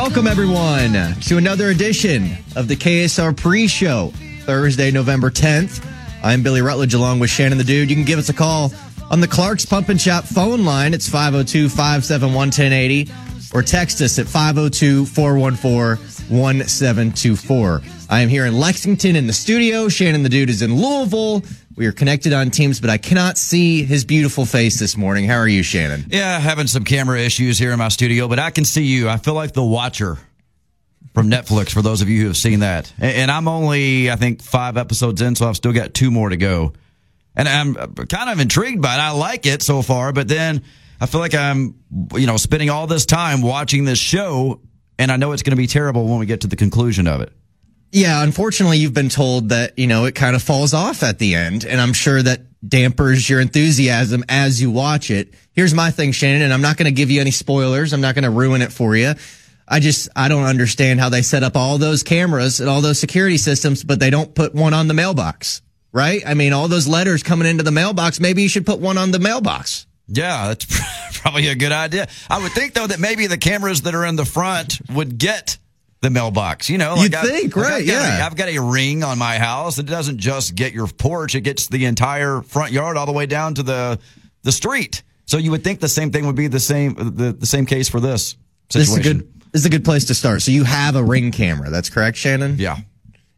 Welcome, everyone, to another edition of the KSR pre show, Thursday, November 10th. I'm Billy Rutledge along with Shannon the Dude. You can give us a call on the Clark's Pump and Shop phone line. It's 502 571 1080 or text us at 502 414 1724. I am here in Lexington in the studio. Shannon the Dude is in Louisville. We are connected on Teams, but I cannot see his beautiful face this morning. How are you, Shannon? Yeah, having some camera issues here in my studio, but I can see you. I feel like the watcher from Netflix for those of you who have seen that. And I'm only, I think, five episodes in, so I've still got two more to go. And I'm uh, kind of intrigued by it. I like it so far, but then I feel like I'm, you know, spending all this time watching this show, and I know it's going to be terrible when we get to the conclusion of it. Yeah, unfortunately, you've been told that, you know, it kind of falls off at the end. And I'm sure that dampers your enthusiasm as you watch it. Here's my thing, Shannon, and I'm not going to give you any spoilers. I'm not going to ruin it for you. I just, I don't understand how they set up all those cameras and all those security systems, but they don't put one on the mailbox, right? I mean, all those letters coming into the mailbox, maybe you should put one on the mailbox. Yeah, that's probably a good idea. I would think, though, that maybe the cameras that are in the front would get the mailbox. You know, like you think, right? I've yeah, a, I've got a ring on my house. It doesn't just get your porch; it gets the entire front yard all the way down to the the street. So you would think the same thing would be the same the, the same case for this situation. This is a good. This is a good place to start. So you have a ring camera. That's correct, Shannon. Yeah.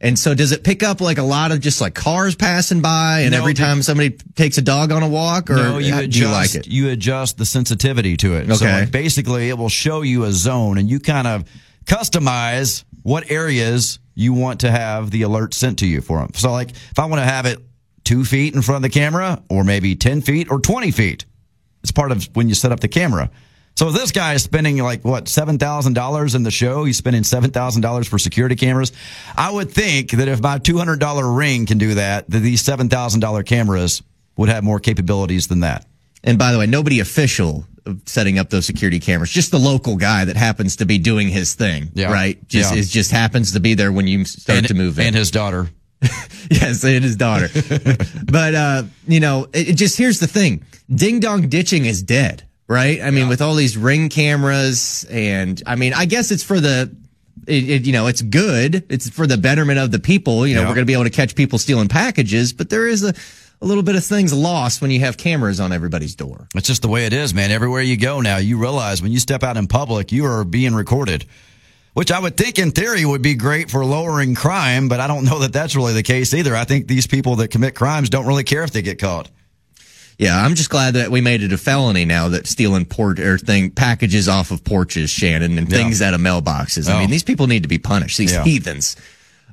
And so does it pick up like a lot of just like cars passing by and no, every time somebody takes a dog on a walk or no, you adjust, do you like it? You adjust the sensitivity to it. Okay. So like basically it will show you a zone and you kind of customize what areas you want to have the alert sent to you for them. So, like, if I want to have it two feet in front of the camera, or maybe 10 feet or 20 feet, it's part of when you set up the camera. So this guy is spending like what seven thousand dollars in the show. He's spending seven thousand dollars for security cameras. I would think that if my two hundred dollar ring can do that, that these seven thousand dollar cameras would have more capabilities than that. And by the way, nobody official setting up those security cameras. Just the local guy that happens to be doing his thing, yeah. right? Just yeah. it just happens to be there when you start and, to move in. And his daughter. yes, and his daughter. but uh, you know, it, it just here's the thing: ding dong ditching is dead, right? I mean, yeah. with all these ring cameras, and I mean, I guess it's for the. It, it, you know, it's good. It's for the betterment of the people. You know, Yeah. we're going to be able to catch people stealing packages, but there is a, a little bit of things lost when you have cameras on everybody's door. It's just the way it is, man. Everywhere you go now, you realize when you step out in public, you are being recorded. Which I would think in theory would be great for lowering crime, but I don't know that that's really the case either. I think these people that commit crimes don't really care if they get caught. Yeah, I'm just glad that we made it a felony now that stealing port or thing packages off of porches, Shannon, and Yeah. things out of mailboxes. I Oh. mean, these people need to be punished. These Yeah. heathens.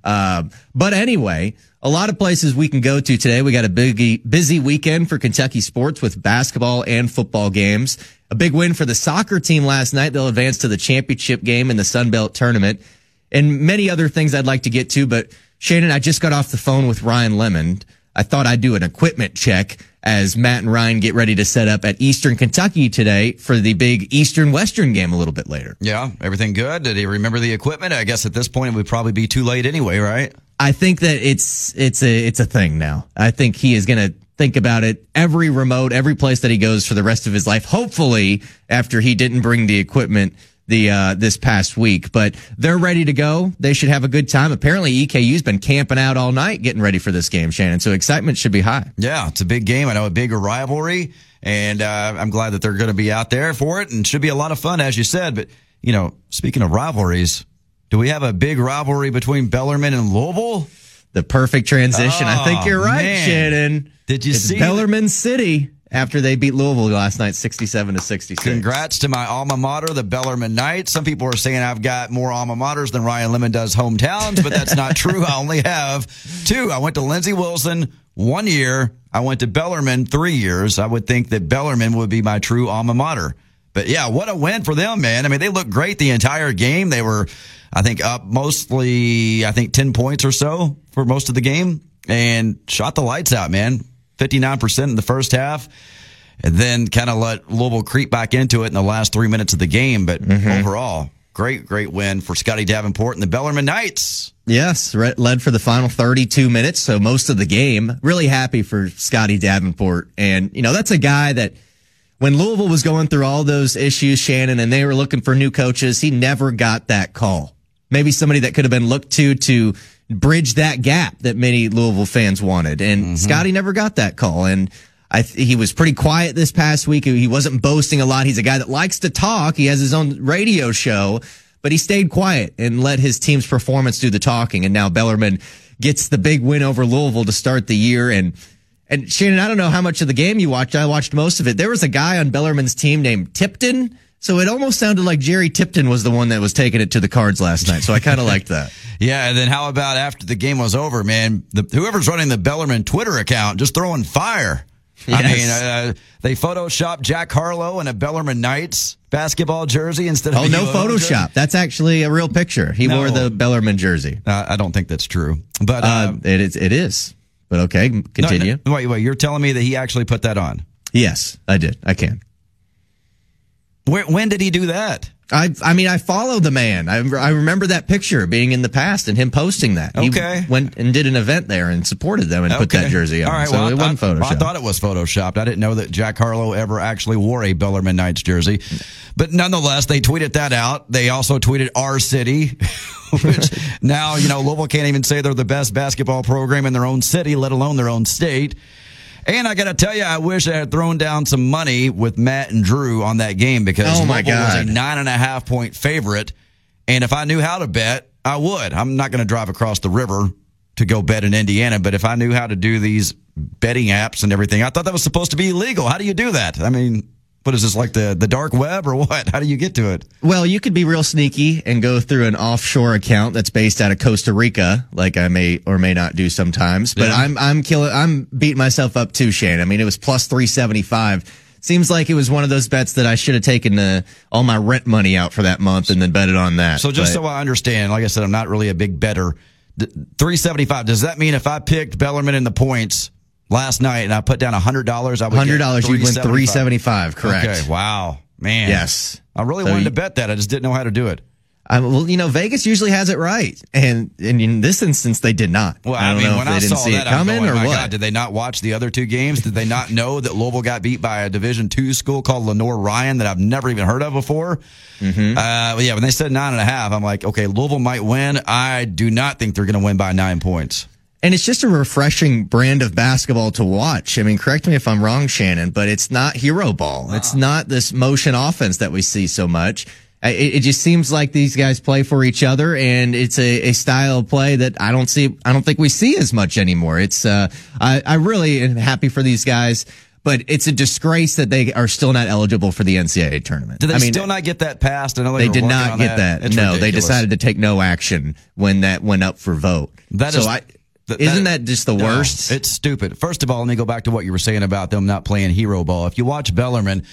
Uh, but anyway, a lot of places we can go to today. We got a big, busy weekend for Kentucky sports with basketball and football games. A big win for the soccer team last night. They'll advance to the championship game in the Sun Belt tournament and many other things I'd like to get to. But Shannon, I just got off the phone with Ryan Lemon. I thought I'd do an equipment check as Matt and Ryan get ready to set up at Eastern Kentucky today for the big Eastern Western game a little bit later. Yeah, everything good? Did he remember the equipment? I guess at this point it would probably be too late anyway, right? I think that it's it's a it's a thing now. I think he is going to think about it every remote, every place that he goes for the rest of his life. Hopefully, after he didn't bring the equipment the uh, this past week, but they're ready to go. They should have a good time. Apparently, EKU's been camping out all night getting ready for this game, Shannon. So excitement should be high. Yeah, it's a big game. I know a bigger rivalry, and uh, I'm glad that they're going to be out there for it, and should be a lot of fun, as you said. But you know, speaking of rivalries, do we have a big rivalry between Bellarmine and Louisville? The perfect transition. I think Oh, you're right, man. Shannon. Did you it's see Bellarmine City after they beat Louisville last night, 67 to 66. Congrats to my alma mater, the Bellarmine Knights. Some people are saying I've got more alma maters than Ryan Lemon does hometowns, but that's not true. I only have two. I went to Lindsey Wilson one year. I went to Bellarmine three years. I would think that Bellarmine would be my true alma mater. But yeah, what a win for them, man. I mean, they looked great the entire game. They were, I think, up mostly, I think, 10 points or so for most of the game and shot the lights out, man. 59% in the first half and then kind of let Louisville creep back into it in the last three minutes of the game. But mm-hmm. overall, great, great win for Scotty Davenport and the Bellarmine Knights. Yes, re- led for the final 32 minutes, so most of the game. Really happy for Scotty Davenport. And, you know, that's a guy that when Louisville was going through all those issues, Shannon, and they were looking for new coaches, he never got that call. Maybe somebody that could have been looked to to bridge that gap that many Louisville fans wanted. And mm-hmm. Scotty never got that call. And I th- he was pretty quiet this past week. He wasn't boasting a lot. He's a guy that likes to talk. He has his own radio show, but he stayed quiet and let his team's performance do the talking. And now Bellarmine gets the big win over Louisville to start the year. And and Shannon, I don't know how much of the game you watched. I watched most of it. There was a guy on Bellarmine's team named Tipton. So it almost sounded like Jerry Tipton was the one that was taking it to the cards last night. So I kind of liked that. Yeah, and then how about after the game was over, man? The, whoever's running the Bellarmine Twitter account just throwing fire. I mean, uh, they photoshopped Jack Harlow in a Bellarmine Knights basketball jersey instead of Oh, a no UO jersey. Photoshop. That's actually a real picture. He No. wore the Bellarmine jersey. Uh, I don't think that's true, but uh, Uh, it is. It is. But okay, no, continue. no, wait, wait, you're telling me that he actually put that on? Yes, I did. I can. Where, when did he do that? I I mean, I follow the man. I, I remember that picture being in the past and him posting that. He Okay. went and did an event there and supported them and put that jersey on. All right, so well, it I, wasn't I- I thought it was photoshopped. I didn't know that Jack Harlow ever actually wore a Bellarmine Knights jersey. But nonetheless, they tweeted that out. They also tweeted our city, which now, you know, Louisville can't even say they're the best basketball program in their own city, let alone their own state. And I got to tell you, I wish I had thrown down some money with Matt and Drew on that game because Oh, my Louisville was a nine and a half point favorite. And if I knew how to bet, I would. I'm not going to drive across the river to go bet in Indiana, but if I knew how to do these betting apps and everything, I thought that was supposed to be illegal. How do you do that? I mean, what is this like the the dark web or what? How do you get to it? Well, you could be real sneaky and go through an offshore account that's based out of Costa Rica, like I may or may not do sometimes. But Yeah. I'm I'm killing I'm beating myself up too, Shane. I mean, it was plus three seventy five. Seems like it was one of those bets that I should have taken uh, all my rent money out for that month and then bet it on that. So just But- so I understand, like I said, I'm not really a big better. Three seventy five. Does that mean if I picked Bellarmine in the points last night and I put down hundred dollars, I would hundred dollars, you'd win three seventy five. Correct. Okay. Wow, man. Yes. I really So wanted you- to bet that. I just didn't know how to do it. I, well, you know, Vegas usually has it right, and, and in this instance, they did not. Well, I I, mean, know when I didn't saw see that, it coming going, or what. God, did they not watch the other two games? Did they not know that Louisville got beat by a Division two school called Lenoir-Rhyne that I've never even heard of before? Mm-hmm. Uh, yeah, when they said nine and a half, I'm like, okay, Louisville might win. I do not think they're going to win by nine points. And it's just a refreshing brand of basketball to watch. I mean, correct me if I'm wrong, Shannon, but it's not hero ball. It's not this motion offense that we see so much. It, it just seems like these guys play for each other, and it's a, a style of play that I don't see. I don't think we see as much anymore. It's uh, I, I really am happy for these guys, but it's a disgrace that they are still not eligible for the NCAA tournament. Did they I mean, still not get that passed? I know they, they did not get that. It's no, they decided to take no action when that went up for vote. That so is- I, Th- isn't that just the No, worst? It's stupid. First of all, let me go back to what you were saying about them not playing hero ball. If you watch Bellarmine,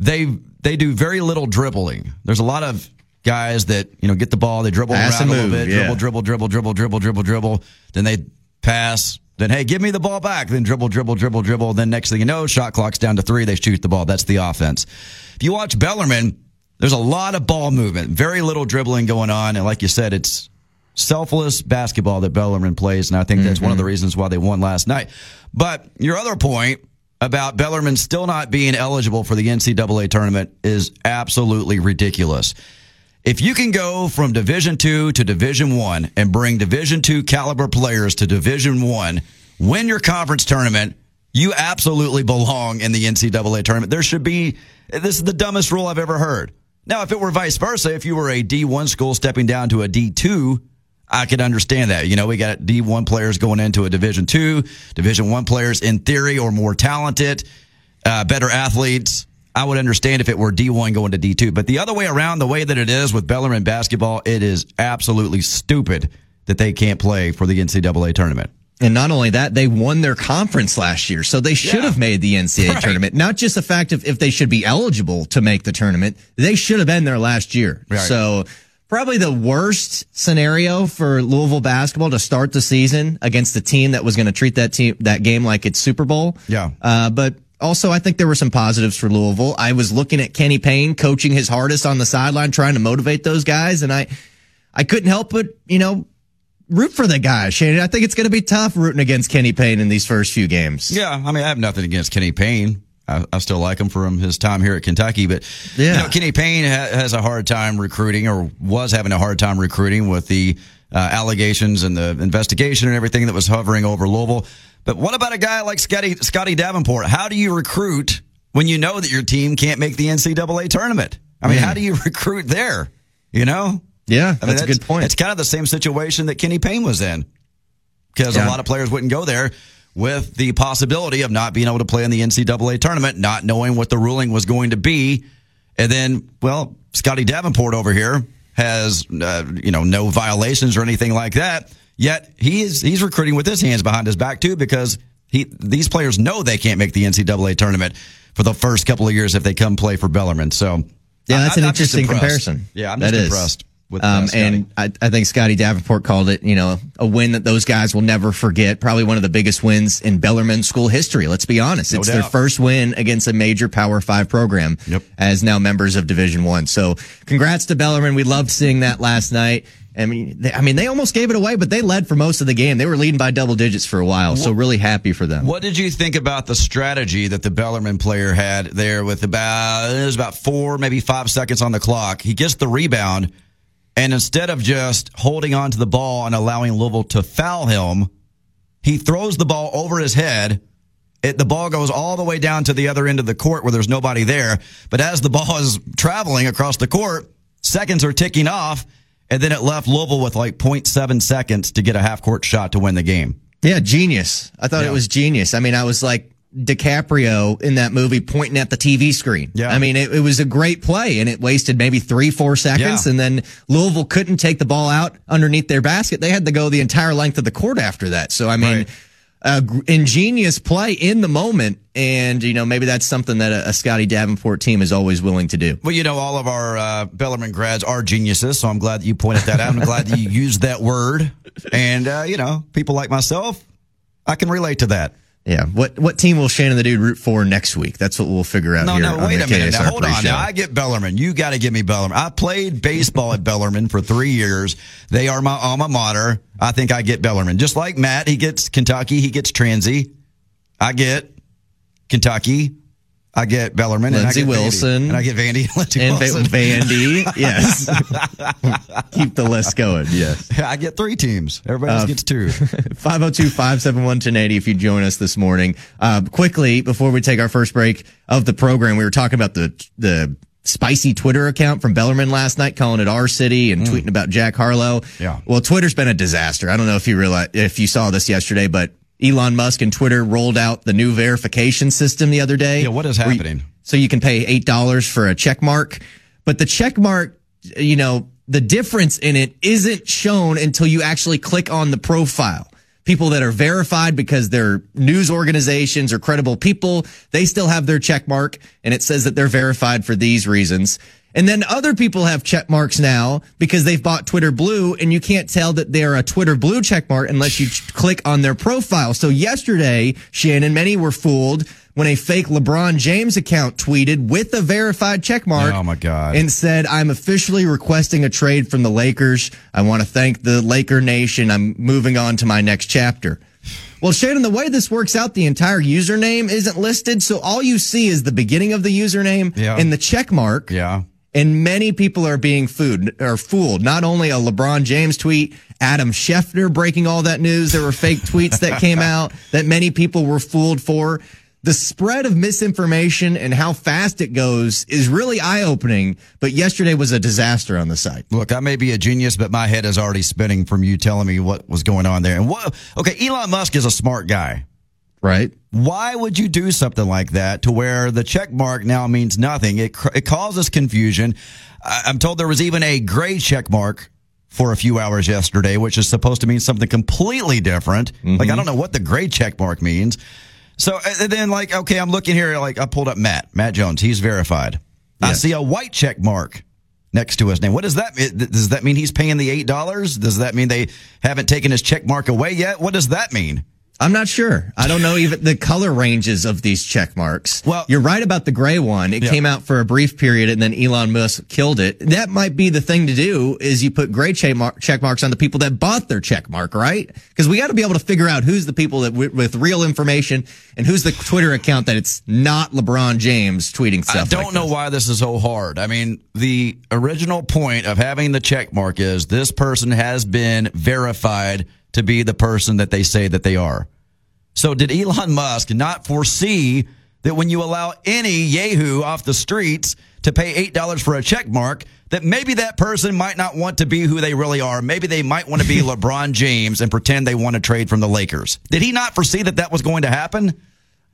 they they do very little dribbling. There's a lot of guys that you know get the ball, they dribble Pass around a little bit, yeah. dribble, dribble, dribble, dribble, dribble, dribble, dribble. Then they pass. Then hey, give me the ball back. Then dribble, dribble, dribble, dribble. Then next thing you know, shot clock's down to three. They shoot the ball. That's the offense. If you watch Bellarmine, there's a lot of ball movement, very little dribbling going on, and like you said, it's selfless basketball that Bellarmine plays, and I think that's one of the mm-hmm. reasons why they won last night. But your other point about Bellarmine still not being eligible for the NCAA tournament is absolutely ridiculous. If you can go from Division Two to Division One and bring Division Two caliber players to Division One, win your conference tournament, you absolutely belong in the NCAA tournament. There should be. This is the dumbest rule I've ever heard. Now, if it were vice versa, if you were a D1 school stepping down to a D2, I could understand that. You know, we got D1 players going into a Division two, Division one players in theory or more talented, uh, better athletes. I would understand if it were D1 going to D2. But the other way around, the way that it is with Bellarmine basketball, it is absolutely stupid that they can't play for the NCAA tournament. And not only that, they won their conference last year. So they should Yeah. have made the NCAA Right. tournament. Not just the fact of if they should be eligible to make the tournament, they should have been there last year. Right. So probably the worst scenario for Louisville basketball to start the season against a team that was going to treat that team, that game like it's Super Bowl. Yeah. Uh, but also, I think there were some positives for Louisville. I was looking at Kenny Payne coaching his hardest on the sideline, trying to motivate those guys, and I, I couldn't help but you know root for the guy. Shannon, I think it's going to be tough rooting against Kenny Payne in these first few games. Yeah, I mean, I have nothing against Kenny Payne. I, I still like him from his time here at Kentucky, but Yeah. you know, Kenny Payne ha- has a hard time recruiting, or was having a hard time recruiting with the uh, allegations and the investigation and everything that was hovering over Louisville. But what about a guy like Scotty Scotty Davenport? How do you recruit when you know that your team can't make the NCAA tournament? I mean, Man. how do you recruit there? You know, Yeah, I mean, that's a good point. It's kind of the same situation that Kenny Payne was in because Yeah. a lot of players wouldn't go there with the possibility of not being able to play in the NCAA tournament, not knowing what the ruling was going to be. And then, well, Scotty Davenport over here has, uh, you know, no violations or anything like that. Yet he is he's recruiting with his hands behind his back too because he these players know they can't make the NCAA tournament for the first couple of years if they come play for Bellarmine. So Yeah, I- that's an I'm interesting comparison. Yeah, I'm just is. impressed uh, Um, and I, I think Scotty Davenport called it, you know, a win that those guys will never forget. Probably one of the biggest wins in Bellarmine school history. Let's be honest. No it's their first win against a major Power Five program Yep. as now members of Division One. So congrats to Bellarmine. We loved seeing that last night. I mean, they, I mean, they almost gave it away, but they led for most of the game. They were leading by double digits for a while. So really happy for them. What did you think about the strategy that the Bellarmine player had there with about it was about four, maybe five seconds on the clock? He gets the rebound, and instead of just holding on to the ball and allowing Louisville to foul him, he throws the ball over his head. It, the ball goes all the way down to the other end of the court where there's nobody there. But as the ball is traveling across the court, seconds are ticking off, and then it left Louisville with like 0.7 seconds to get a half court shot to win the game. Yeah, genius. I thought Yeah. it was genius. I mean, I was like DiCaprio in that movie pointing at the TV screen. Yeah. I mean, it, it was a great play and it wasted maybe three, four seconds. Yeah. And then Louisville couldn't take the ball out underneath their basket. They had to go the entire length of the court after that. So, I mean, Right. a ingenious play in the moment. And, you know, maybe that's something that a, a Scotty Davenport team is always willing to do. Well, you know, all of our uh, Bellarmine grads are geniuses, so I'm glad that you pointed that out. I'm glad that you used that word. And, uh, you know, people like myself, I can relate to that. Yeah. What, what team will Shannon the Dude root for next week? That's what we'll figure out No, here. no, on wait a minute. Now, hold on. pre-show. Now, I get Bellarmine. You got to give me Bellarmine. I played baseball at Bellarmine for three years. They are my alma mater. I think I get Bellarmine. Just like Matt, he gets Kentucky, he gets Transy. I get Kentucky. I get Bellarmine. Lindsey and I get Wilson. Vandy. And I get Vandy and Lindsey and Wilson. Va- Vandy. Yes. Keep the list going. Yes. I get three teams. Everybody else gets two. 502 571 1080 if you join us this morning. Uh, quickly, before we take our first break of the program, we were talking about the, the, Spicy Twitter account from Bellarmine last night, calling it our city and tweeting about Jack Harlow. Yeah. Well, Twitter's been a disaster. I don't know if you realize, if you saw this yesterday, but Elon Musk and Twitter rolled out the new verification system the other day. Yeah, what is where you- happening? so you can pay eight dollars for a check mark, but the check mark, you know, the difference in it isn't shown until you actually click on the profile. People that are verified because they're news organizations or credible people, they still have their check mark and it says that they're verified for these reasons. And then other people have check marks now because they've bought Twitter Blue and you can't tell that they're a Twitter Blue check mark unless you click on their profile. So yesterday, Shannon, many were fooled when a fake LeBron James account tweeted with a verified check mark. Oh, my God. And said, I'm officially requesting a trade from the Lakers. I want to thank the Laker Nation. I'm moving on to my next chapter. Well, Shannon, the way this works out, the entire username isn't listed. So all you see is the beginning of the username Yeah. and the check mark. Yeah. And many people are being food or fooled. Not only a LeBron James tweet, Adam Schefter breaking all that news. There were fake tweets that came out that many people were fooled for. The spread of misinformation and how fast it goes is really eye opening. But yesterday was a disaster on the site. Look, I may be a genius, but my head is already spinning from you telling me what was going on there. And what? Okay, Elon Musk is a smart guy. Right. Why would you do something like that to where the check mark now means nothing? It, it causes confusion. I'm told there was even a gray check mark for a few hours yesterday, which is supposed to mean something completely different. Mm-hmm. Like, I don't know what the gray check mark means. So and then, like, okay, I'm looking here, like, I pulled up Matt, Matt Jones. He's verified. Yes. I see a white check mark next to his name. What does that mean? Does that mean he's paying the $8? Does that mean they haven't taken his check mark away yet? What does that mean? I'm not sure. I don't know even the color ranges of these check marks. Well, you're right about the gray one. It yeah. came out for a brief period and then Elon Musk killed it. That might be the thing to do is you put gray check, mark, check marks on the people that bought their check mark, right? Because we got to be able to figure out who's the people that w- with real information and who's the Twitter account that it's not LeBron James tweeting stuff. I don't like know this. why this is so hard. I mean, the original point of having the check mark is this person has been verified to be the person that they say that they are. So did Elon Musk not foresee that when you allow any Yahoo off the streets to pay $8 for a check mark, that maybe that person might not want to be who they really are. Maybe they might want to be LeBron James and pretend they want to trade from the Lakers. Did he not foresee that that was going to happen?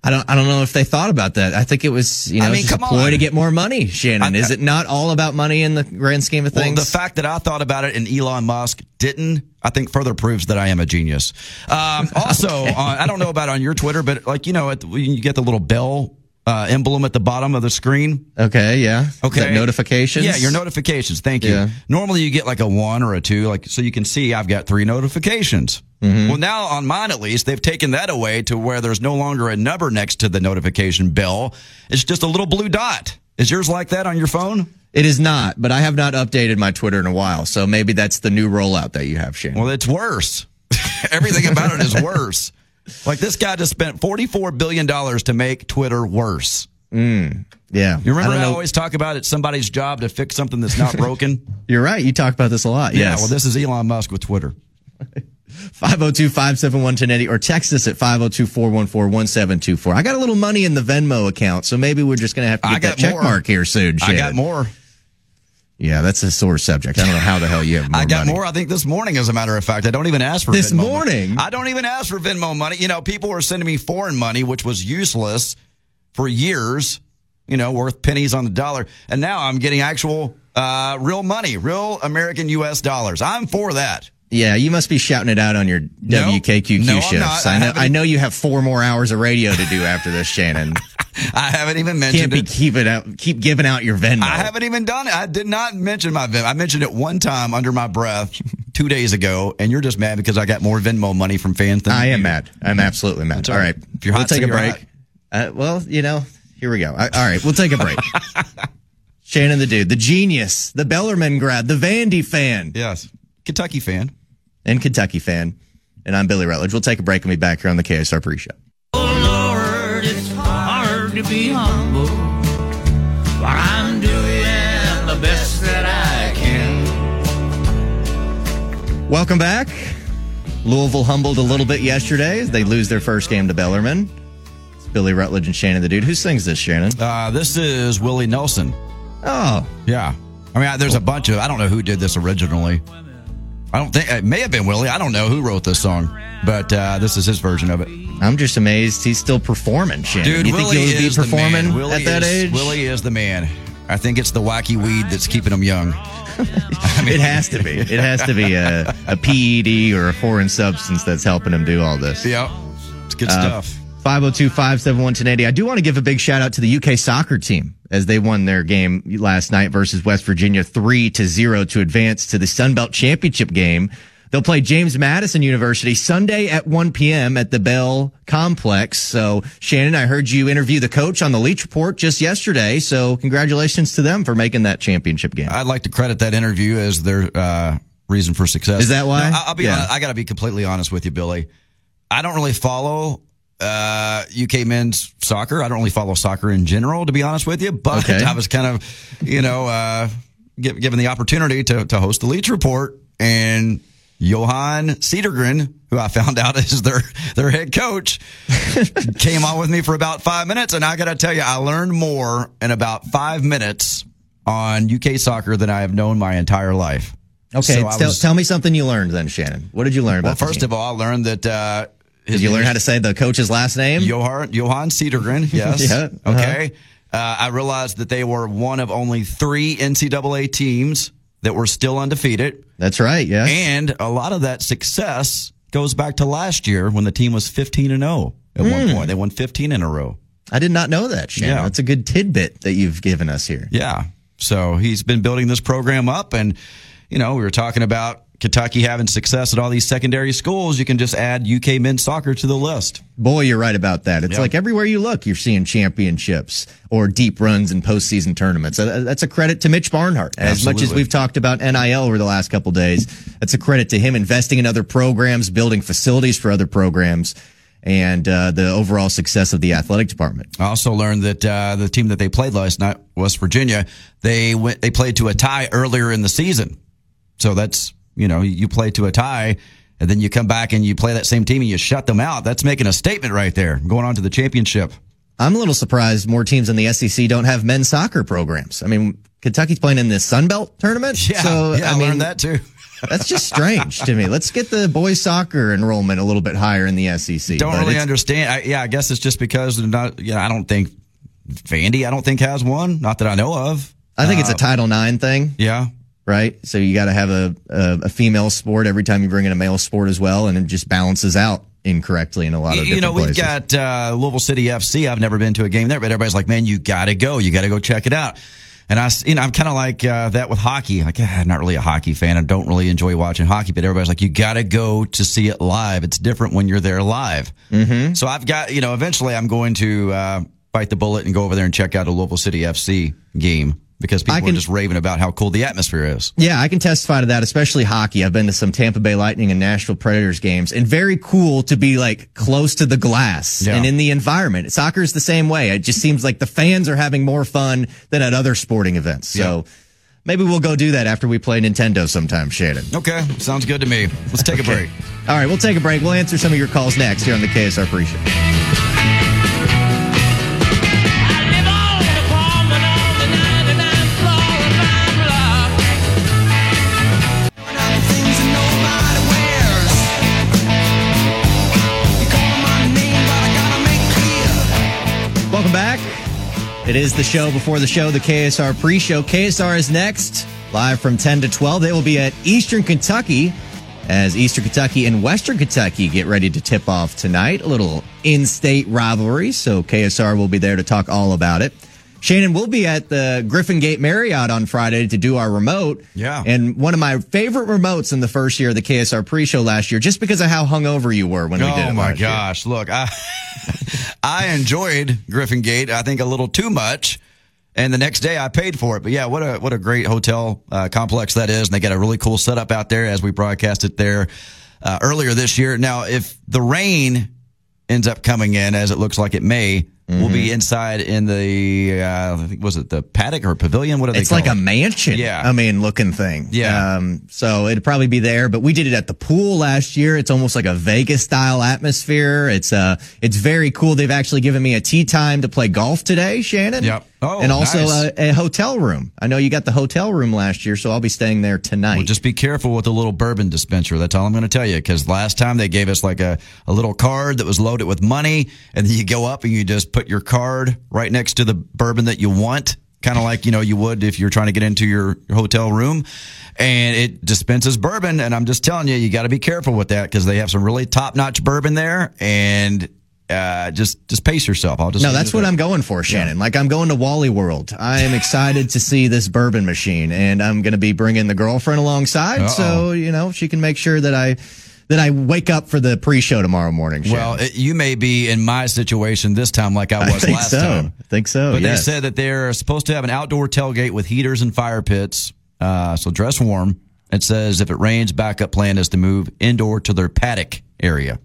I don't. I don't know if they thought about that. I think it was, you know, I mean, just a ploy on. to get more money. Shannon, I, is it not all about money in the grand scheme of things? Well, the fact that I thought about it and Elon Musk didn't, I think further proves that I am a genius. Um, also, okay. on, I don't know about on your Twitter, but like you know, you get the little bell uh, emblem at the bottom of the screen. Okay, yeah. Okay. That notifications? Yeah, your notifications. Thank you. Yeah. Normally you get like a one or a two, like so you can see I've got three notifications. Mm-hmm. Well, now on mine at least, they've taken that away to where there's no longer a number next to the notification bell. It's just a little blue dot. Is yours like that on your phone? It is not, but I have not updated my Twitter in a while, so maybe that's the new rollout that you have, Shane. Well, it's worse. Everything about it is worse. Like this guy just spent $44 billion to make Twitter worse. Mm, yeah. You remember I, I always talk about it's somebody's job to fix something that's not broken? You're right. You talk about this a lot. Yeah. Yes. Well, this is Elon Musk with Twitter. 502-571-1080 or text us at 502-414-1724. I got a little money in the Venmo account, so maybe we're just going to have to get that check mark here soon. Shannon. I got more. Yeah, that's a sore subject. I don't know how the hell you have I got money. more, I think, this morning, as a matter of fact. I don't even ask for This Venmo morning? Money. I don't even ask for Venmo money. You know, people were sending me foreign money, which was useless for years, you know, worth pennies on the dollar. And now I'm getting actual uh, real money, real American U.S. dollars. I'm for that. Yeah, you must be shouting it out on your WKQQ no, shifts. I, know, I know you have four more hours of radio to do after this, Shannon. I haven't even mentioned Can't be it. Keep it out. Keep giving out your Venmo. I haven't even done it. I did not mention my Venmo. I mentioned it one time under my breath two days ago, and you're just mad because I got more Venmo money from fans than I you. am mad. I'm absolutely mad. All right, if you're hot, we'll take a break. Uh, well, you know, here we go. All right, we'll take a break. Shannon, the dude, the genius, the Bellarmine grad, the Vandy fan. Yes, Kentucky fan and Kentucky fan. And I'm Billy Rutledge. We'll take a break and be back here on the KSR pre show. Oh, Lord, it's hard to be humble, but I'm doing the best that I can. Welcome back. Louisville humbled a little bit yesterday as they lose their first game to Bellarmine. It's Billy Rutledge and Shannon the Dude. Who sings this, Shannon? Uh, this is Willie Nelson. Oh. Yeah. I mean, there's a bunch of, I don't know who did this originally. I don't think it may have been Willie. I don't know who wrote this song, but uh, this is his version of it. I'm just amazed he's still performing. Shannon. Dude, you Willie think he'll be performing Willie at that is, age? Willie is the man. I think it's the wacky weed that's keeping him young. I mean, it has to be. It has to be a, a PED or a foreign substance that's helping him do all this. Yep, it's good uh, stuff. 502 571 1080. I do want to give a big shout out to the UK soccer team as they won their game last night versus West Virginia 3 to 0 to advance to the Sun Belt Championship game. They'll play James Madison University Sunday at 1 p.m. at the Bell Complex. So, Shannon, I heard you interview the coach on the Leach Report just yesterday. So, congratulations to them for making that championship game. I'd like to credit that interview as their uh, reason for success. Is that why? No, I'll be. Yeah. I got to be completely honest with you, Billy. I don't really follow uh, UK men's soccer. I don't really follow soccer in general, to be honest with you, but Okay. I was kind of, you know, uh, gi- given the opportunity to, to host the Leach Report and Johan Cedergren, who I found out is their, their head coach, came on with me for about five minutes. And I got to tell you, I learned more in about five minutes on UK soccer than I have known my entire life. Okay, So tell, was- tell me something you learned then, Shannon. What did you learn well, first of all, I learned that, uh, did you learn how to say the coach's last name? Johan Johan Cedergren, yes. Yeah, uh-huh. Okay. Uh, I realized that they were one of only three NCAA teams that were still undefeated, That's right. Yeah. and a lot of that success goes back to last year when the team was 15 and 0. At one Hmm. point, they won 15 in a row. I did not know that, Shannon. Yeah. That's a good tidbit that you've given us here. Yeah. So he's been building this program up, and you know we were talking about Kentucky having success at all these secondary schools. You can just add UK men's soccer to the list. Boy, you're right about that. It's Yeah. like everywhere you look, you're seeing championships or deep runs in postseason tournaments. Uh, That's a credit to Mitch Barnhart. As much as we've talked about NIL over the last couple days, that's a credit to him investing in other programs, building facilities for other programs, and uh, the overall success of the athletic department. I also learned that uh, the team that they played last night, West Virginia, they went they played to a tie earlier in the season. So that's you know you play to a tie, and then you come back and you play that same team and you shut them out. That's making a statement right there, going on to the championship. I'm a little surprised more teams in the SEC don't have men's soccer programs. I mean, Kentucky's playing in the Sun Belt tournament. Yeah, so, yeah, I, I mean, learned that too. That's just strange to me. Let's get the boys soccer enrollment a little bit higher in the SEC. Don't really understand. I, yeah, I guess it's just because they're not. You know, I don't think Vandy. I don't think has one. Not that I know of. I think it's a uh, Title IX thing, Yeah. Right? So you got to have a, a a female sport every time you bring in a male sport as well, and it just balances out incorrectly in a lot of You know, we've places. got uh, Louisville City FC. I've never been to a game there, but everybody's like, "Man, you got to go. You got to go check it out." And I, you know, I'm kind of like uh, that with hockey. Like, ah, I'm not really a hockey fan. I don't really enjoy watching hockey, but everybody's like, "You got to go to see it live. It's different when you're there live." Mm-hmm. So I've got, you know, eventually I'm going to uh, bite the bullet and go over there and check out a Louisville City FC game because people I are just raving about how cool the atmosphere is. Yeah, I can testify to that, especially hockey. I've been to some Tampa Bay Lightning and Nashville Predators games, and very cool to be like close to the glass Yeah. and in the environment. Soccer is the same way. It just seems like the fans are having more fun than at other sporting events. So maybe we'll go do that after we play Nintendo sometime, Shannon. Okay, sounds good to me. Let's take a break. All right, we'll take a break. We'll answer some of your calls next here on the KSR Pre Show. It is the show before the show, the KSR pre show. KSR is next, live from 10 to 12. They will be at Eastern Kentucky as Eastern Kentucky and Western Kentucky get ready to tip off tonight. A little in state rivalry, so KSR will be there to talk all about it. Shannon will be at the Griffin Gate Marriott on Friday to do our remote. Yeah. And one of my favorite remotes in the first year of the KSR pre show last year, just because of how hungover you were when we did it. Oh my last year. gosh! Look, I I enjoyed Griffin Gate. I think a little too much, and the next day I paid for it. But yeah, what a what a great hotel uh, complex that is, and they got a really cool setup out there as we broadcast it there uh, earlier this year. Now, if the rain ends up coming in, as it looks like it may, we'll Mm-hmm. be inside in the uh, I think was it the paddock or pavilion? What are they? It's like a mansion. Yeah. I mean, looking thing. Yeah. Um, so it'd probably be there, but we did it at the pool last year. It's almost like a Vegas style atmosphere. It's, uh, it's very cool. They've actually given me a tea time to play golf today, Shannon. Yep. Oh, and also nice. a, a hotel room. I know you got the hotel room last year, so I'll be staying there tonight. Well, just be careful with the little bourbon dispenser. That's all I'm going to tell you. Because last time they gave us like a, a little card that was loaded with money, and then you go up and you just put your card right next to the bourbon that you want, kind of like you know you would if you're trying to get into your hotel room, and it dispenses bourbon. And I'm just telling you, you got to be careful with that because they have some really top notch bourbon there, and uh, just just pace yourself. I'll just No, that's what. I'm going for, Shannon. Like I'm going to Wally World. I am excited to see this bourbon machine, and I'm going to be bringing the girlfriend alongside, so you know she can make sure that I that I wake up for the pre-show tomorrow morning. Shannon. Well, it, you may be in my situation this time, like I I was think last so. time. I think so. But yes. they said that they're supposed to have an outdoor tailgate with heaters and fire pits. Uh, so dress warm. It says if it rains, backup plan is to move indoor to their paddock area.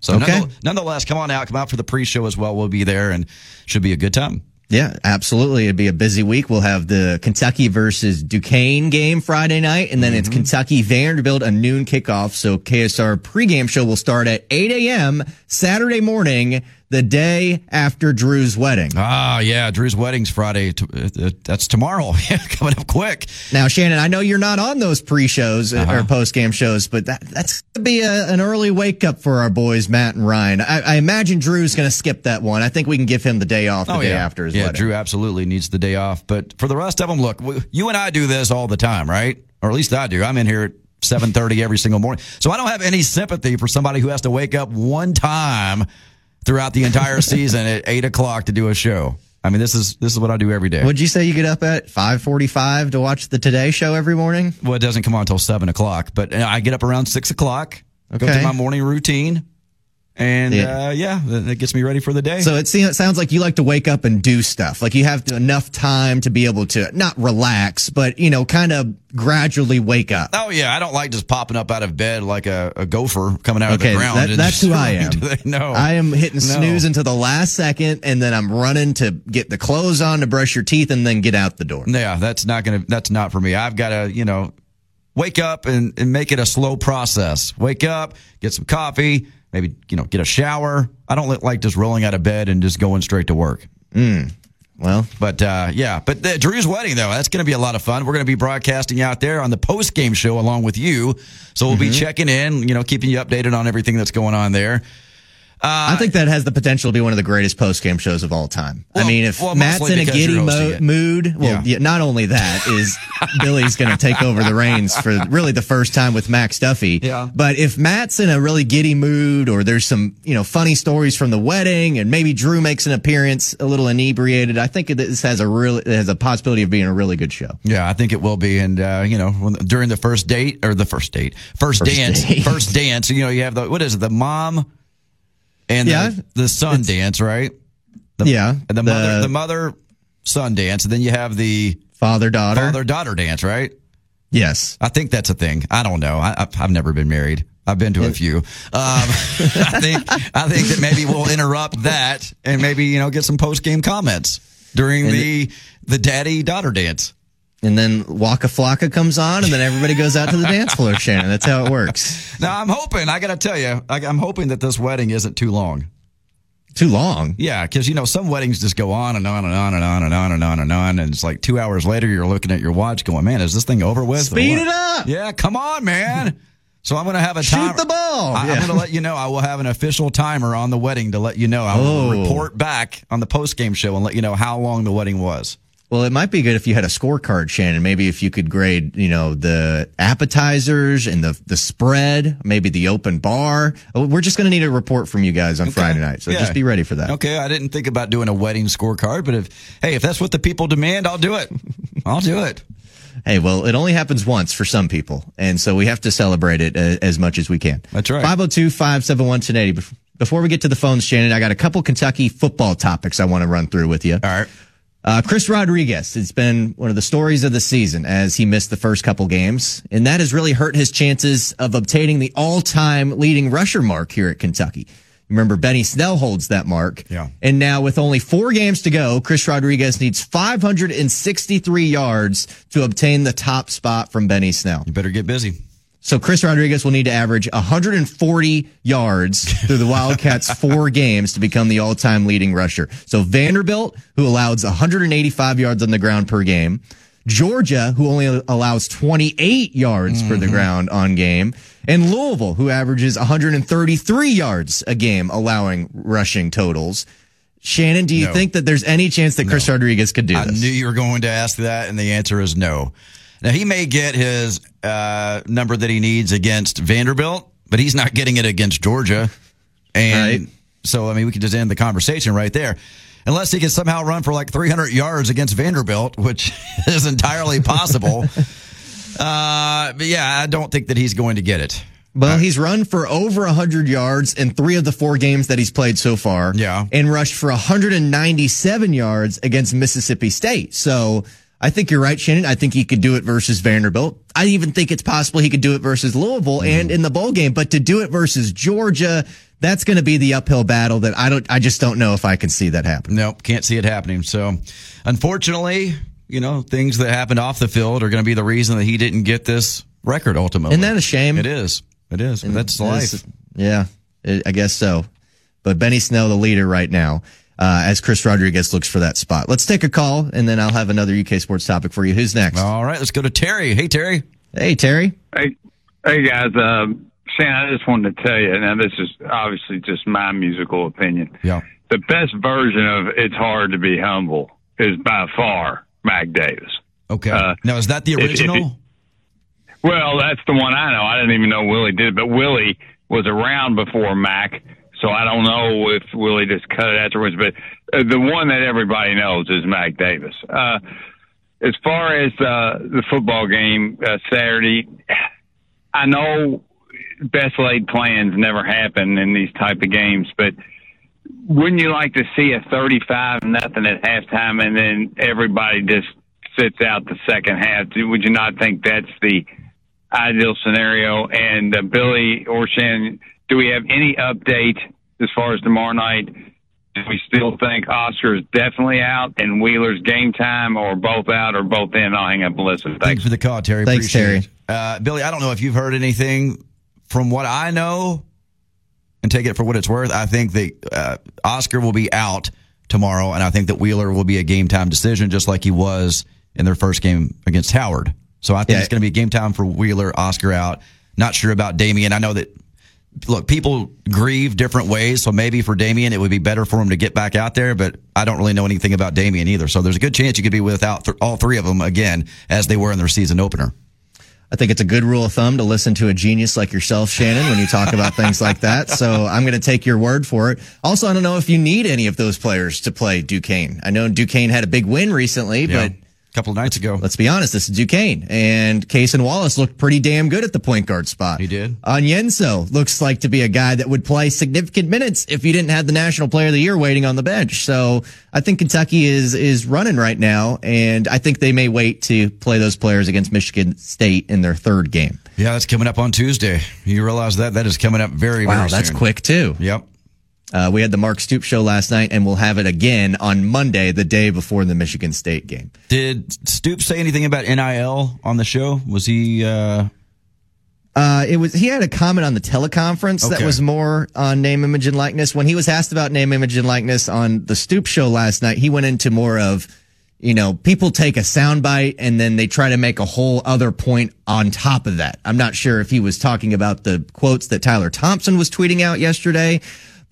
So Okay. nonetheless, nonetheless, come on out, come out for the pre-show as well. We'll be there and should be a good time. Yeah, absolutely. It'd be a busy week. We'll have the Kentucky versus Duquesne game Friday night, and then it's mm-hmm. Kentucky Vanderbilt, a noon kickoff. So KSR pregame show will start at 8 a.m. Saturday morning, the day after Drew's wedding. Ah, yeah, Drew's wedding's Friday. T- uh, That's tomorrow. Yeah, coming up quick. Now, Shannon, I know you're not on those pre-shows Uh-huh. or post-game shows, but that, that's going to be a, an early wake up for our boys, Matt and Ryan. I, I imagine Drew's going to skip that one. I think we can give him the day off the oh day yeah, after his yeah. wedding. Drew absolutely needs the day off. But for the rest of them, look, you and I do this all the time, right? Or at least I do. I'm in here at 7:30 every single morning, so I don't have any sympathy for somebody who has to wake up one time throughout the entire season at eight o'clock to do a show. I mean, this is this is what I do every day. Would you say you get up at 5:45 to watch the Today Show every morning? Well, it doesn't come on until seven o'clock, but uh, I get up around six o'clock, Okay. go through my morning routine, and Yeah. uh, yeah, that gets me ready for the day. So it, seems, it sounds like you like to wake up and do stuff. Like you have enough time to be able to not relax, but you know, kind of gradually wake up. Oh yeah, I don't like just popping up out of bed like a, a gopher coming out of the ground. that- that's who I am. to no, I am hitting No. snooze until the last second, and then I'm running to get the clothes on to brush your teeth, and then get out the door. Yeah, that's not gonna. That's not for me. I've got to, you know, wake up and, and make it a slow process. Wake up, get some coffee, maybe you know, get a shower. I don't like just rolling out of bed and just going straight to work. Mm. Well, But uh, yeah, but the, Drew's wedding though, that's going to be a lot of fun. We're going to be broadcasting out there on the post game show along with you. So we'll be Mm-hmm. checking in, you know, keeping you updated on everything that's going on there. I think that has the potential to be one of the greatest post game shows of all time. I mean, if well, Matt's in a giddy mo- mood, well, Yeah. yeah. not only that is Billy's going to take over the reins for really the first time with Max Duffy. Yeah. But if Matt's in a really giddy mood, or there's some you know funny stories from the wedding, and maybe Drew makes an appearance a little inebriated, I think this has a really it has a possibility of being a really good show. Yeah, I think it will be. And uh, you know, when, during the first date or the first date, first, First dance, date. first dance, you know, you have the what is it, the mom and Yeah, the, the son dance, right? The, Yeah, the, the- mother, the mother son dance, and then you have the Father daughter. father daughter dance, right? Yes. I think that's a thing. I don't know. I, I've, I've never been married. I've been to a few. Um, I think I think that maybe we'll interrupt that and maybe you know get some post game comments during the the daddy daughter dance. And then Waka Flocka comes on, and then everybody goes out to the dance floor, Shannon. That's how it works. Now I'm hoping. I got to tell you, I, I'm hoping that this wedding isn't too long. Too long. Yeah, because you know some weddings just go on and on and on and on and on and on and on, and it's like two hours later you're looking at your watch, going, "Man, is this thing over with?" Speed it up. Yeah, come on, man. So I'm going to have a Shoot the ball. I, Yeah. am going to let you know. I will have an official timer on the wedding to let you know. I will Oh. report back on the post game show and let you know how long the wedding was. Well, it might be good if you had a scorecard, Shannon. Maybe if you could grade, you know, the appetizers and the the spread, maybe the open bar. Oh, We're just going to need a report from you guys on Friday night, so Yeah. just be ready for that. Okay, I didn't think about doing a wedding scorecard, but if hey, if that's what the people demand, I'll do it. I'll do it. Hey, well, it only happens once for some people, and so we have to celebrate it uh, as much as we can. That's right. 502-571-1080. Before we get to the phones, Shannon, I got a couple Kentucky football topics I want to run through with you. All right. Uh, Chris Rodriguez, it's been one of the stories of the season as he missed the first couple games, and that has really hurt his chances of obtaining the all-time leading rusher mark here at Kentucky. Remember, Benny Snell holds that mark. Yeah. And now with only four games to go, Chris Rodriguez needs 563 yards to obtain the top spot from Benny Snell. You better get busy. So Chris Rodriguez will need to average 140 yards through the Wildcats' four games to become the all-time leading rusher. So Vanderbilt, who allows 185 yards on the ground per game, Georgia, who only allows 28 yards per the mm-hmm. ground on game, and Louisville, who averages 133 yards a game, allowing rushing totals. Shannon, do you No. think that there's any chance that Chris Rodriguez could do I this? I knew you were going to ask that, and the answer is no. Now he may get his uh, number that he needs against Vanderbilt, but he's not getting it against Georgia. And Right. so, I mean, we could just end the conversation right there. Unless he can somehow run for like 300 yards against Vanderbilt, which is entirely possible. uh, but yeah, I don't think that he's going to get it. Well, he's run for over 100 yards in three of the four games that he's played so far. Yeah. And rushed for 197 yards against Mississippi State. So I think you're right, Shannon. I think he could do it versus Vanderbilt. I even think it's possible he could do it versus Louisville mm-hmm. and in the bowl game, but to do it versus Georgia, that's going to be the uphill battle that I don't, I just don't know if I can see that happen. Nope, can't see it happening. So, unfortunately, you know, things that happened off the field are going to be the reason that he didn't get this record ultimately. Isn't that a shame? It is. It is. But that's life. It's- Yeah, I guess so. But Benny Snell, the leader right now, uh, as Chris Rodriguez looks for that spot. Let's take a call, and then I'll have another UK sports topic for you. Who's next? All right, let's go to Terry. Hey, Terry. Hey, Terry. Hey, hey guys. Um, Shannon, I just wanted to tell you. Now, this is obviously just my musical opinion. Yeah. The best version of "It's Hard to Be Humble" is by far Mac Davis. Okay. Uh, now, is that the if- if original? it- Well, that's the one I know. I didn't even know Willie did it, but Willie was around before Mac, so I don't know if Willie just cut it afterwards. But uh, the one that everybody knows is Mac Davis. Uh, as far as uh, the football game uh, Saturday, I know best laid plans never happen in these type of games, but wouldn't you like to see a 35 nothing at halftime and then everybody just sits out the second half? Would you not think that's the ideal scenario? And uh, Billy or Shannon, do we have any update as far as tomorrow night? Do we still think Oscar is definitely out and Wheeler's game time, or both out, or both in? I'll hang up and listen. Thanks Thanks. for the call, Terry. Thanks, Appreciate Terry. it. Uh, Billy, I don't know if you've heard anything. From what I know, and take it for what it's worth, I think that uh, Oscar will be out tomorrow, and I think that Wheeler will be a game time decision, just like he was in their first game against Howard. So I think Yeah. it's going to be game time for Wheeler, Oscar out. Not sure about Damien. I know that. Look, people grieve different ways, so maybe for Damien it would be better for him to get back out there. But I don't really know anything about Damien either. So there's a good chance you could be without th- all three of them again, as they were in their season opener. I think it's a good rule of thumb to listen to a genius like yourself, Shannon, when you talk about things like that. So I'm going to take your word for it. Also, I don't know if you need any of those players to play Duquesne. I know Duquesne had a big win recently, but a couple of nights ago. let's be honest, this is Duquesne. And Cason Wallace looked pretty damn good at the point guard spot. He did. Onyenso looks like to be a guy that would play significant minutes if you didn't have the National Player of the Year waiting on the bench. So I think Kentucky is is running right now, and I think they may wait to play those players against Michigan State in their third game. Yeah, that's coming up on Tuesday. You realize that that is coming up very Wow, very that's soon. quick too. Yep. Uh, we had the Mark Stoops show last night, and we'll have it again on Monday, the day before the Michigan State game. Did Stoop say anything about NIL on the show? Was he? uh Uh, it was he had a comment on the teleconference that was more on name, image, and likeness. When he was asked about name, image, and likeness on the Stoop show last night, he went into more of, you know, people take a soundbite and then they try to make a whole other point on top of that. I'm not sure if he was talking about the quotes that Tyler Thompson was tweeting out yesterday.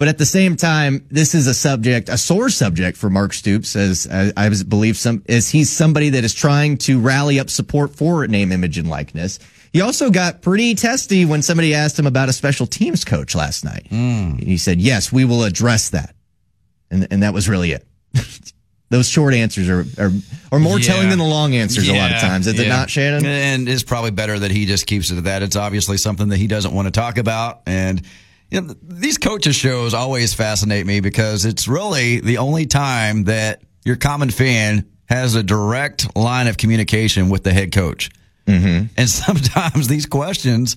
But at the same time, this is a subject, a sore subject for Mark Stoops, as I, I believe some, as he's somebody that is trying to rally up support for name, image, and likeness. He also got pretty testy when somebody asked him about a special teams coach last night. Hmm. He said, yes, we will address that. And, and that was really it. Those short answers are, are, are more Yeah. telling than the long answers a lot of times. Is it not, Shannon? And it's probably better that he just keeps it at that. It's obviously something that he doesn't want to talk about. And you know, these coaches shows always fascinate me because it's really the only time that your common fan has a direct line of communication with the head coach. Mm-hmm. And sometimes these questions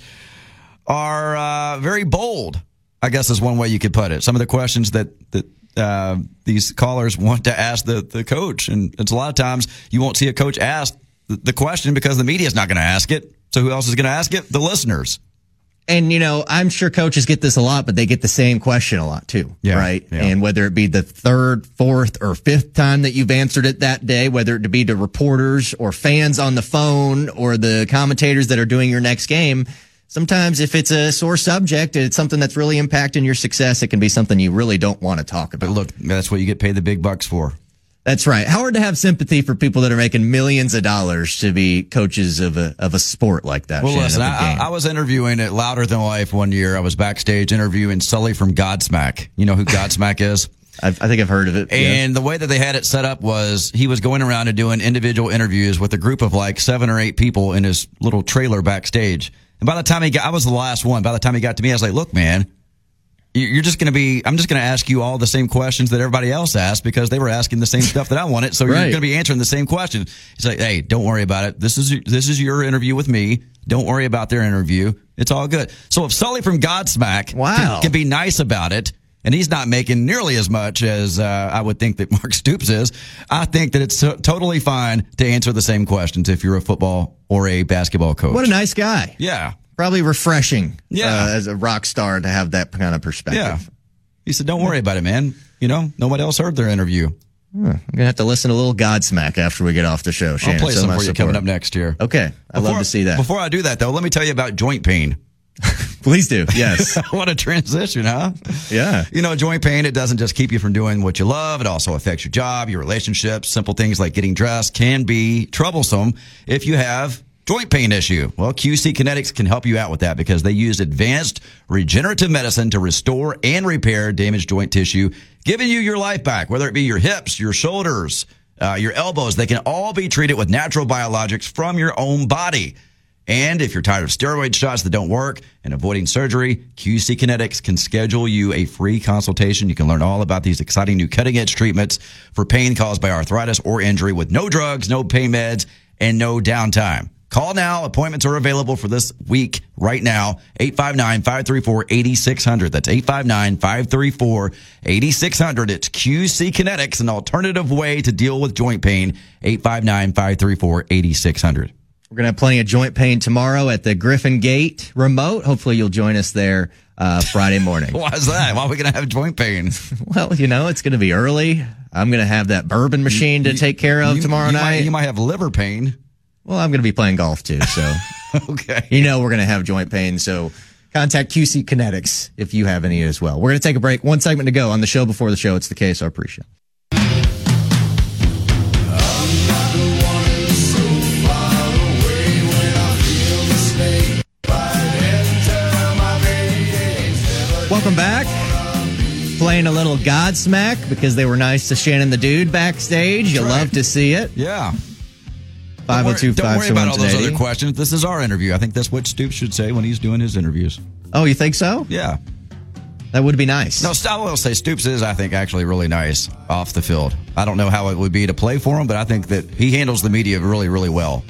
are uh, very bold. I guess is one way you could put it. Some of the questions that that uh, these callers want to ask the the coach, and it's a lot of times you won't see a coach ask the, the question because the media is not going to ask it. So who else is going to ask it? The listeners. And you know, I'm sure coaches get this a lot, but they get the same question a lot too, Yeah, right? yeah. And whether it be the third, fourth, or fifth time that you've answered it that day, whether it be to reporters or fans on the phone or the commentators that are doing your next game, sometimes if it's a sore subject, it's something that's really impacting your success. It can be something you really don't want to talk about. But look, that's what you get paid the big bucks for. That's right. Howard to have sympathy for people that are making millions of dollars to be coaches of a of a sport like that. Well, Shannon, listen, I. I was interviewing at Louder Than Life one year. I was backstage interviewing Sully from Godsmack. You know who Godsmack is? I've, I think I've heard of it. And the way that they had it set up was he was going around and doing individual interviews with a group of like seven or eight people in his little trailer backstage. And by the time he got, I was the last one. By the time he got to me, I was like, look, man, You're just going to be. I'm just going to ask you all the same questions that everybody else asked because they were asking the same stuff that I wanted. So you're going to be answering the same question. It's like, hey, don't worry about it. This is this is your interview with me. Don't worry about their interview. It's all good. So if Sully from Godsmack Wow. can, can be nice about it, and he's not making nearly as much as uh, I would think that Mark Stoops is, I think that it's totally fine to answer the same questions if you're a football or a basketball coach. What a nice guy. yeah. Probably refreshing. Yeah. uh, as a rock star to have that kind of perspective. Yeah. He said, "Don't worry about it, man. You know, nobody else heard their interview. I'm gonna have to listen to a little Godsmack after we get off the show. I'll Shannon, play so some for you coming up next year. Okay, I'd love to see that. Before I do that, though, let me tell you about joint pain. Please do. Yes. what a transition, huh? yeah. You know, joint pain, it doesn't just keep you from doing what you love. It also affects your job, your relationships. Simple things like getting dressed can be troublesome if you have joint pain issue. Well, QC Kinetics can help you out with that because they use advanced regenerative medicine to restore and repair damaged joint tissue, giving you your life back, whether it be your hips, your shoulders, uh, your elbows. They can all be treated with natural biologics from your own body. And if you're tired of steroid shots that don't work and avoiding surgery, QC Kinetics can schedule you a free consultation. You can learn all about these exciting new cutting edge treatments for pain caused by arthritis or injury with no drugs, no pain meds, and no downtime. Call now. Appointments are available for this week right now. 859-534-8600. That's 859-534-8600. It's QC Kinetics, an alternative way to deal with joint pain. 859-534-8600. We're gonna have plenty of joint pain tomorrow at the Griffin Gate remote. Hopefully, you'll join us there uh, Friday morning. Why is that? Why are we going to have joint pain? well, you know, it's gonna be early. I'm gonna have that bourbon machine to take care of You- tomorrow you night. Might, you might have liver pain. Well, I'm gonna be playing golf too, so Okay. you know we're gonna have joint pain. So contact QC Kinetics if you have any as well. We're gonna take a break. One segment to go on the show before the show. It's the KSR pre-show. Welcome back. Playing a little Godsmack because they were nice to Shannon the Dude backstage. You That's love to see it. Yeah. Five zero two Don't worry about all those other questions. This is our interview. I think that's what Stoops should say when he's doing his interviews. Oh, you think so? Yeah. That would be nice. No, I will say Stoops is, I think, actually really nice off the field. I don't know how it would be to play for him, but I think that he handles the media really, really well.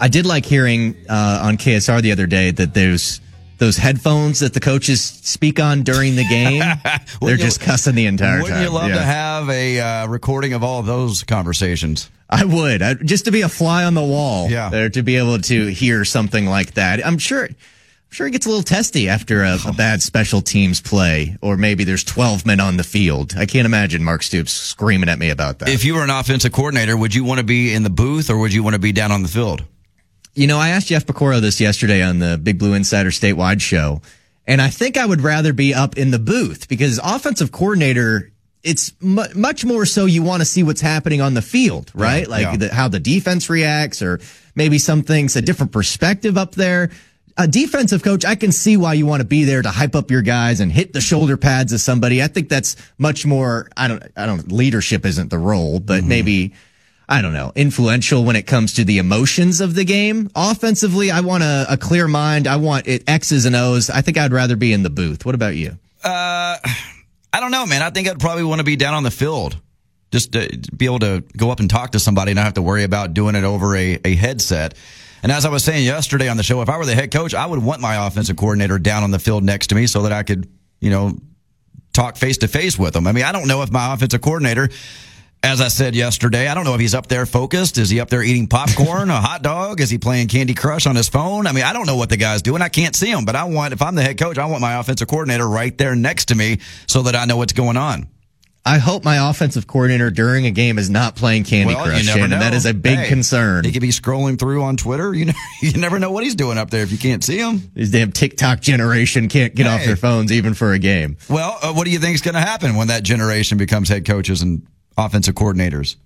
I did like hearing uh, on KSR the other day that there's those headphones that the coaches speak on during the game. They're just cussing the entire time. Wouldn't you love Yeah. to have a uh, recording of all of those conversations? I would I, just to be a fly on the wall. Yeah. there to be able to hear something like that. I'm sure. I'm sure it gets a little testy after a, a bad special teams play, or maybe there's 12 men on the field. I can't imagine Mark Stoops screaming at me about that. If you were an offensive coordinator, would you want to be in the booth or would you want to be down on the field? You know, I asked Jeff Piecoro this yesterday on the Big Blue Insider statewide show, and I think I would rather be up in the booth because offensive coordinator, it's mu- much more so you want to see what's happening on the field, right? Yeah, like yeah. The, how the defense reacts or maybe some things, a different perspective up there. A defensive coach, I can see why you want to be there to hype up your guys and hit the shoulder pads of somebody. I think that's much more, I don't, I don't, leadership isn't the role, but Mm-hmm. maybe, I don't know, influential when it comes to the emotions of the game. Offensively, I want a, a clear mind. I want it X's and O's. I think I'd rather be in the booth. What about you? Uh, I don't know, man. I think I'd probably want to be down on the field. Just to be able to go up and talk to somebody and not have to worry about doing it over a, a headset. And as I was saying yesterday on the show, if I were the head coach, I would want my offensive coordinator down on the field next to me so that I could, you know, talk face to face with them. I mean, I don't know if my offensive coordinator, as I said yesterday, I don't know if he's up there focused. Is he up there eating popcorn, a hot dog? Is he playing Candy Crush on his phone? I mean, I don't know what the guy's doing. I can't see him, but I want, if I'm the head coach, I want my offensive coordinator right there next to me so that I know what's going on. I hope my offensive coordinator during a game is not playing Candy Well, Crush. you never Shannon. know. That is a big Hey, concern. He could be scrolling through on Twitter. You know, you never know what he's doing up there if you can't see him. These damn TikTok generation can't get off their phones even for a game. Well, uh, what do you think is going to happen when that generation becomes head coaches and offensive coordinators?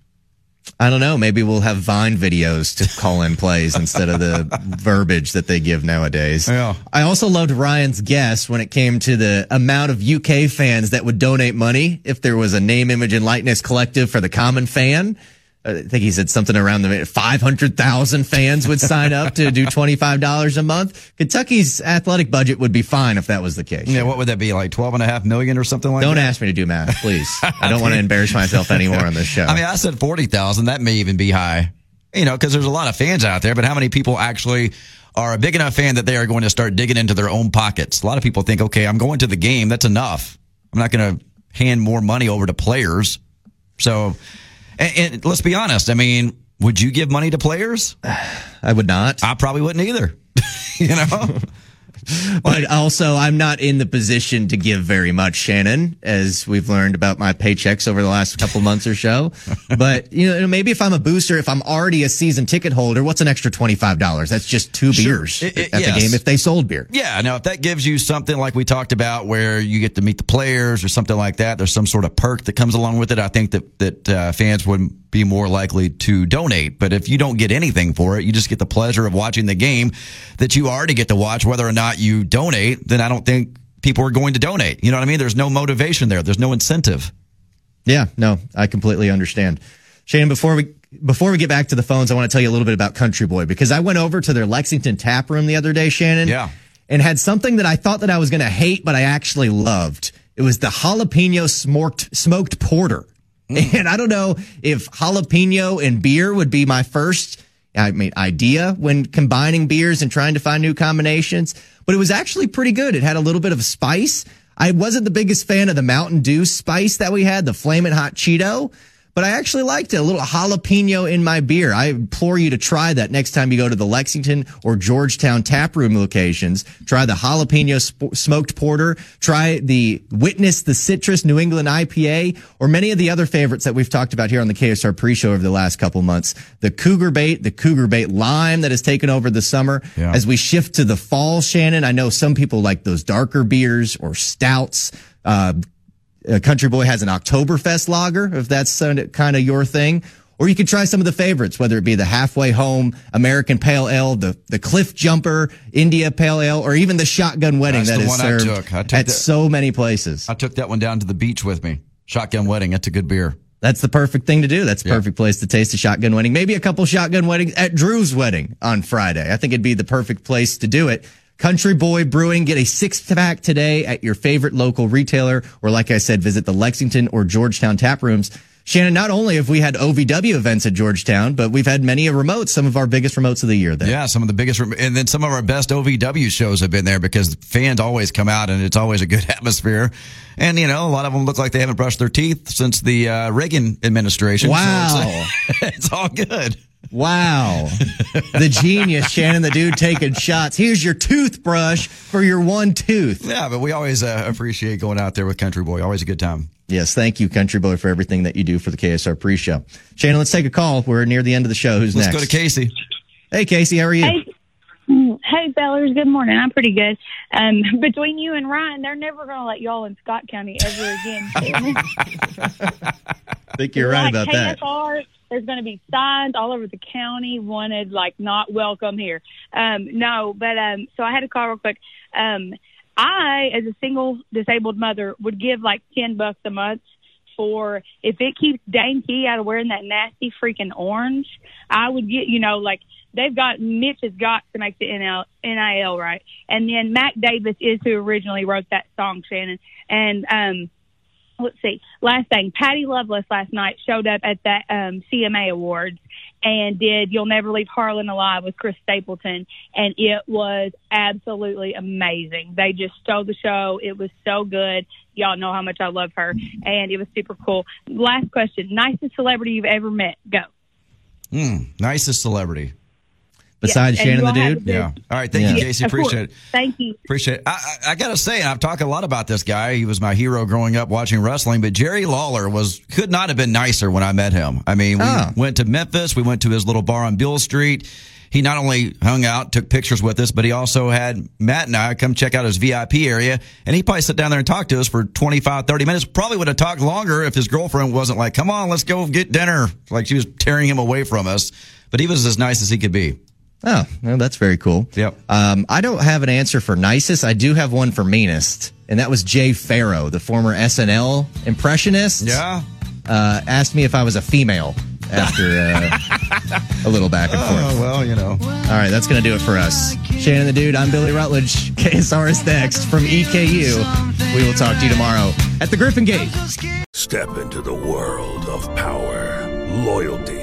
I don't know. Maybe we'll have Vine videos to call in plays instead of the verbiage that they give nowadays. Yeah. I also loved Ryan's guess when it came to the amount of UK fans that would donate money if there was a name, image, and likeness collective for the common fan. I think he said something around the 500,000 fans would sign up to do $25 a month. Kentucky's athletic budget would be fine if that was the case. Yeah, what would that be like 12 and a half million or something like that. Don't ask me to do math, please. I don't want to embarrass myself anymore on this show. I mean, I said 40,000. That may even be high. You know, because there's a lot of fans out there, but how many people actually are a big enough fan that they are going to start digging into their own pockets? A lot of people think, okay, I'm going to the game. That's enough. I'm not going to hand more money over to players. So, and, and let's be honest. I mean, would you give money to players? I would not. I probably wouldn't either. you know? But also, I'm not in the position to give very much, Shannon, as we've learned about my paychecks over the last couple months or so. But, you know, maybe if I'm a booster, if I'm already a season ticket holder, what's an extra $25? That's just two Sure. beers It- it- at yes. the game if they sold beer. Yeah, now if that gives you something like we talked about, where you get to meet the players or something like that, there's some sort of perk that comes along with it. I think that that uh, fans would be more likely to donate. But if you don't get anything for it, you just get the pleasure of watching the game that you already get to watch, whether or not you donate. Then I don't think people are going to donate. You know what I mean? There's no motivation there. There's no incentive. Yeah, no, I completely understand. Shannon, before we before we get back to the phones, I want to tell you a little bit about Country Boy because I went over to their Lexington tap room the other day, Shannon. Yeah. And had something that I thought that I was going to hate, but I actually loved. It was the jalapeno smoked smoked porter. Mm. And I don't know if jalapeno and beer would be my first I mean idea when combining beers and trying to find new combinations, but it was actually pretty good. It had a little bit of spice. I wasn't the biggest fan of the Mountain Dew spice that we had, the flaming hot Cheeto, but I actually liked it. A little jalapeno in my beer. I implore you to try that next time you go to the Lexington or Georgetown taproom locations. Try the jalapeno sp- smoked porter. Try the Witness the Citrus New England IPA or many of the other favorites that we've talked about here on the KSR pre-show over the last couple months. The Cougar Bait, the Cougar Bait Lime that has taken over the summer. Yeah. As we shift to the fall, Shannon, I know some people like those darker beers or stouts. Uh, uh, Country Boy has an Oktoberfest lager, if that's kind of your thing. Or you can try some of the favorites, whether it be the halfway home American Pale Ale, the, the Cliff Jumper India Pale Ale, or even the Shotgun Wedding That's that the is one I took. I took at that- so many places. I took that one down to the beach with me. Shotgun wedding. That's a good beer. That's the perfect thing to do. That's the Yeah. perfect place to taste a shotgun wedding. Maybe a couple shotgun weddings at Drew's wedding on Friday. I think it'd be the perfect place to do it. Country Boy Brewing, get a six pack today at your favorite local retailer, or like I said, visit the Lexington or Georgetown tap rooms. Shannon, not only have we had OVW events at Georgetown, but we've had many a remotes, some of our biggest remotes of the year there. Yeah, some of the biggest, and then some of our best OVW shows have been there because fans always come out and it's always a good atmosphere. And, you know, a lot of them look like they haven't brushed their teeth since the uh, Reagan administration. So Wow. it's, it's all good. Wow. the genius, Shannon, the dude taking shots. Here's your toothbrush for your one tooth. Yeah, but we always uh, appreciate going out there with Country Boy. Always a good time. Yes, thank you, Country Boy, for everything that you do for the KSR pre-show. Shannon, let's take a call. We're near the end of the show. Who's next? Let's go to Casey. Hey, Casey, how are you? Hey, hey, fellers. Good morning. I'm pretty good. Um, between you and Ryan, they're never going to let y'all in Scott County ever again. I think you're right like about that. There's going to be signs all over the county wanted like not welcome here. Um, no, but um, so I had to call real quick. Um, I, as a single disabled mother, would give like ten bucks a month for if it keeps Dane Key out of wearing that nasty freaking orange. I would get, you know, like they've got Mitch has got to make the NL, NIL right, and then Mac Davis is who originally wrote that song, Shannon, and um let's see. Last thing, Patty Loveless last night showed up at that um, CMA Awards and did "You'll Never Leave Harlan Alive" with Chris Stapleton, and it was absolutely amazing. They just stole the show. It was so good. Y'all know how much I love her, and it was super cool. Last question: nicest celebrity you've ever met? Go. Hmm, nicest celebrity. Besides Yeah, Shannon the dude? Yeah. All right. Thank Yeah. you, Casey. Appreciate it. Thank you. Appreciate it. I, I, I gotta say, and I've talked a lot about this guy. He was my hero growing up watching wrestling, but Jerry Lawler was could not have been nicer when I met him. I mean, we Oh. went to Memphis. We went to his little bar on Beale Street. He not only hung out, took pictures with us, but he also had Matt and I come check out his VIP area. And he probably sat down there and talked to us for 25, 30 minutes. Probably would have talked longer if his girlfriend wasn't like, come on, let's go get dinner. Like she was tearing him away from us. But he was as nice as he could be. Oh, well, that's very cool. Yep. Um, I don't have an answer for nicest. I do have one for meanest, and that was Jay Pharoah, the former SNL impressionist. Yeah. Uh, asked me if I was a female after uh, a little back and forth. Oh, well, you know. All right, that's going to do it for us. Shannon the Dude, I'm Billy Rutledge. KSR is next from EKU. We will talk to you tomorrow at the Griffin Gate. Step into the world of power, loyalty,